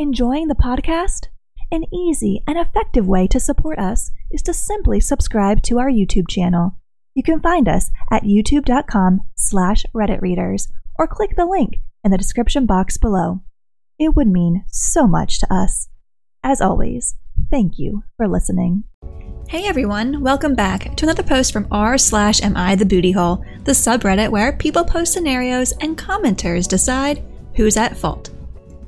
Enjoying the podcast? An easy and effective way to support us is to simply subscribe to our YouTube channel. You can find us at youtube.com slash redditreaders or click the link in the description box below. It would mean so much to us. As always, thank you for listening. Hey everyone, welcome back to another post from r slash am I the booty hole, the subreddit where people post scenarios and commenters decide who's at fault.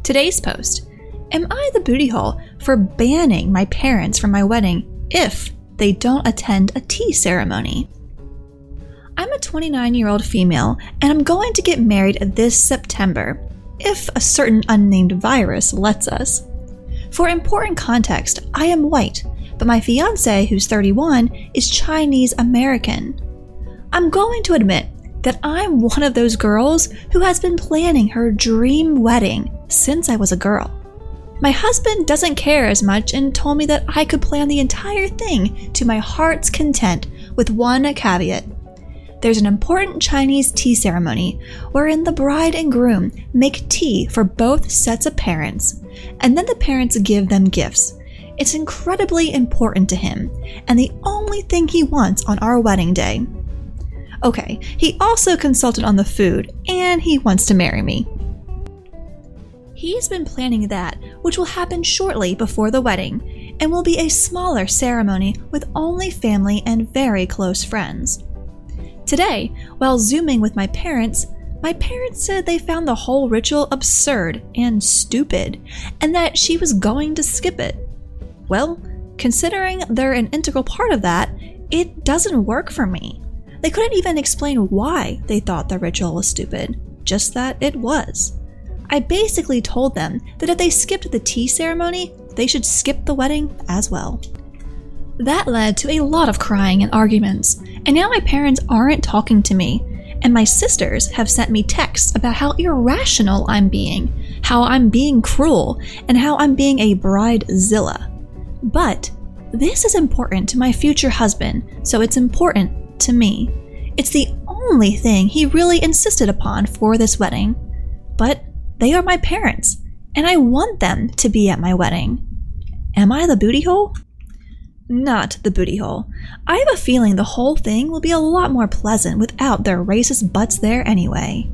Today's post Am I the booty hole for banning my parents from my wedding if they don't attend a tea ceremony? I'm a 29 year old female and I'm going to get married this September, if a certain unnamed virus lets us. For important context, I am white, but my fiance, who's 31, is Chinese American. I'm going to admit that I'm one of those girls who has been planning her dream wedding since I was a girl. My husband doesn't care as much and told me that I could plan the entire thing to my heart's content with one caveat. There's an important Chinese tea ceremony wherein the bride and groom make tea for both sets of parents, and then the parents give them gifts. It's incredibly important to him, and the only thing he wants on our wedding day. Okay, he also consulted on the food, and he wants to marry me. He's been planning that, which will happen shortly before the wedding, and will be a smaller ceremony with only family and very close friends. Today, while Zooming with my parents, my parents said they found the whole ritual absurd and stupid, and that she was going to skip it. Well, considering they're an integral part of that, it doesn't work for me. They couldn't even explain why they thought the ritual was stupid, just that it was. I basically told them that if they skipped the tea ceremony, they should skip the wedding as well. That led to a lot of crying and arguments, and now my parents aren't talking to me, and my sisters have sent me texts about how irrational I'm being, how I'm being cruel, and how I'm being a bridezilla. But this is important to my future husband, so it's important to me. It's the only thing he really insisted upon for this wedding. But they are my parents, and I want them to be at my wedding. Am I the booty hole? Not the booty hole. I have a feeling the whole thing will be a lot more pleasant without their racist butts there anyway.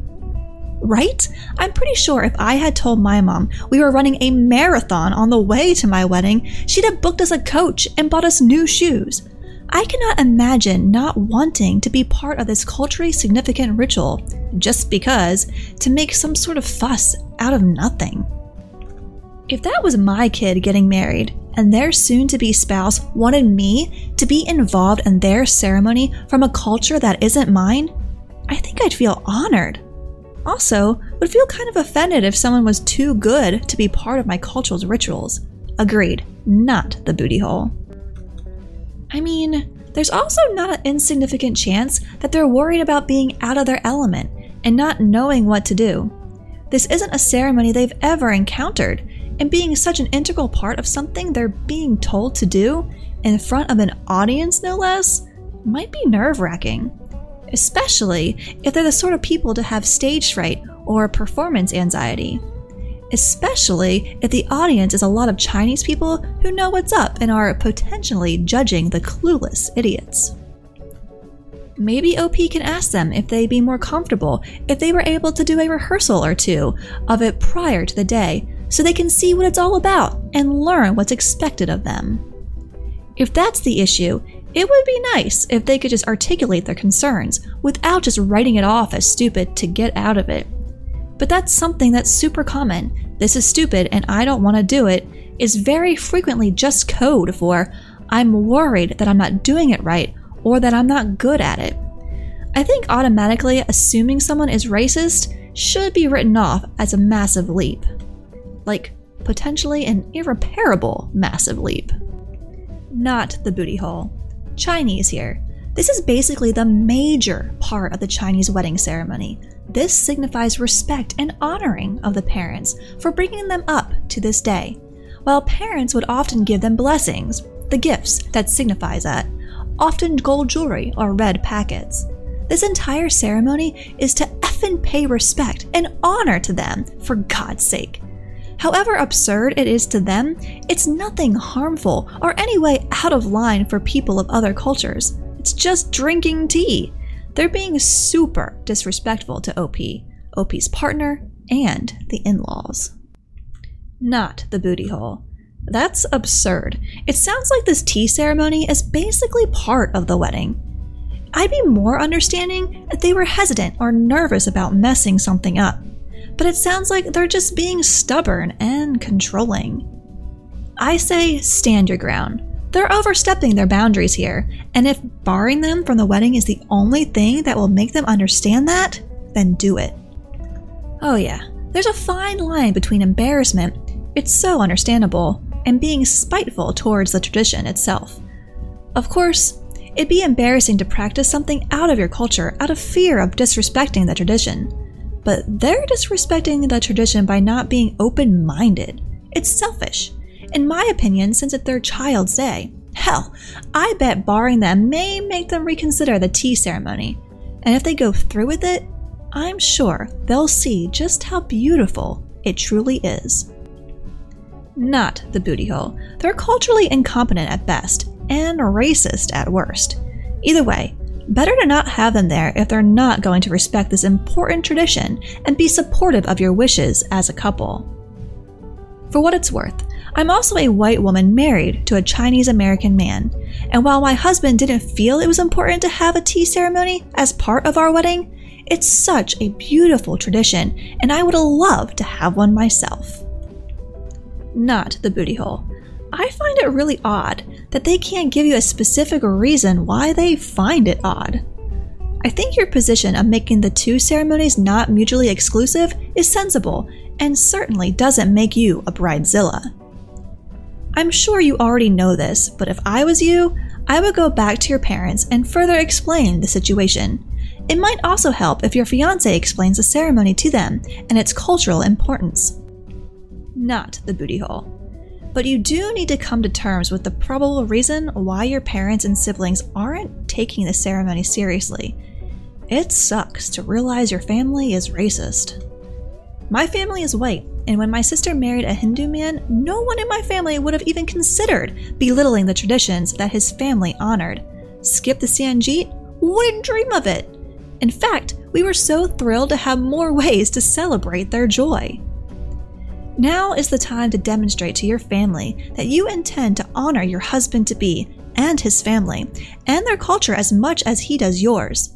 Right? I'm pretty sure if I had told my mom we were running a marathon on the way to my wedding, she'd have booked us a coach and bought us new shoes. I cannot imagine not wanting to be part of this culturally significant ritual just because to make some sort of fuss out of nothing. If that was my kid getting married and their soon to be spouse wanted me to be involved in their ceremony from a culture that isn't mine, I think I'd feel honored. Also, would feel kind of offended if someone was too good to be part of my culture's rituals. Agreed, not the booty hole. I mean, there's also not an insignificant chance that they're worried about being out of their element and not knowing what to do. This isn't a ceremony they've ever encountered, and being such an integral part of something they're being told to do, in front of an audience no less, might be nerve wracking. Especially if they're the sort of people to have stage fright or performance anxiety especially if the audience is a lot of Chinese people who know what's up and are potentially judging the clueless idiots. Maybe OP can ask them if they'd be more comfortable if they were able to do a rehearsal or two of it prior to the day so they can see what it's all about and learn what's expected of them. If that's the issue, it would be nice if they could just articulate their concerns without just writing it off as stupid to get out of it but that's something that's super common. This is stupid and I don't want to do it is very frequently just code for I'm worried that I'm not doing it right or that I'm not good at it. I think automatically assuming someone is racist should be written off as a massive leap. Like, potentially an irreparable massive leap. Not the booty hole. Chinese here. This is basically the major part of the Chinese wedding ceremony. This signifies respect and honoring of the parents for bringing them up to this day. While parents would often give them blessings, the gifts that signifies that, often gold jewelry or red packets. This entire ceremony is to effing pay respect and honor to them, for God's sake. However absurd it is to them, it's nothing harmful or any way out of line for people of other cultures. It's just drinking tea. They're being super disrespectful to OP, OP's partner, and the in laws. Not the booty hole. That's absurd. It sounds like this tea ceremony is basically part of the wedding. I'd be more understanding if they were hesitant or nervous about messing something up, but it sounds like they're just being stubborn and controlling. I say stand your ground. They're overstepping their boundaries here, and if barring them from the wedding is the only thing that will make them understand that, then do it. Oh, yeah, there's a fine line between embarrassment, it's so understandable, and being spiteful towards the tradition itself. Of course, it'd be embarrassing to practice something out of your culture out of fear of disrespecting the tradition. But they're disrespecting the tradition by not being open minded. It's selfish. In my opinion, since it's their child's day. Hell, I bet barring them may make them reconsider the tea ceremony. And if they go through with it, I'm sure they'll see just how beautiful it truly is not the booty hole. They're culturally incompetent at best and racist at worst. Either way, better to not have them there if they're not going to respect this important tradition and be supportive of your wishes as a couple. For what it's worth, I'm also a white woman married to a Chinese American man, and while my husband didn't feel it was important to have a tea ceremony as part of our wedding, it's such a beautiful tradition, and I would love to have one myself not the booty hole. I find it really odd that they can't give you a specific reason why they find it odd. I think your position of making the two ceremonies not mutually exclusive is sensible and certainly doesn't make you a bridezilla. I'm sure you already know this, but if I was you, I would go back to your parents and further explain the situation. It might also help if your fiance explains the ceremony to them and its cultural importance not the booty hole. But you do need to come to terms with the probable reason why your parents and siblings aren't taking the ceremony seriously. It sucks to realize your family is racist. My family is white, and when my sister married a Hindu man, no one in my family would have even considered belittling the traditions that his family honored. Skip the Sangeet? Wouldn't dream of it. In fact, we were so thrilled to have more ways to celebrate their joy. Now is the time to demonstrate to your family that you intend to honor your husband to be and his family and their culture as much as he does yours.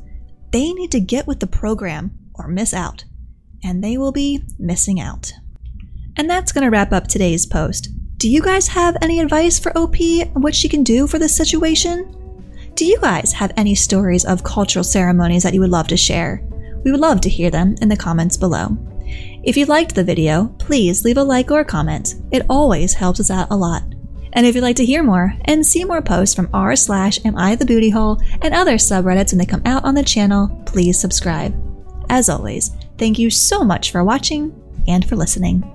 They need to get with the program or miss out, and they will be missing out. And that's going to wrap up today's post. Do you guys have any advice for OP on what she can do for this situation? Do you guys have any stories of cultural ceremonies that you would love to share? We would love to hear them in the comments below. If you liked the video, please leave a like or a comment. It always helps us out a lot. And if you'd like to hear more and see more posts from r slash am I the booty hole and other subreddits when they come out on the channel, please subscribe. As always, thank you so much for watching and for listening.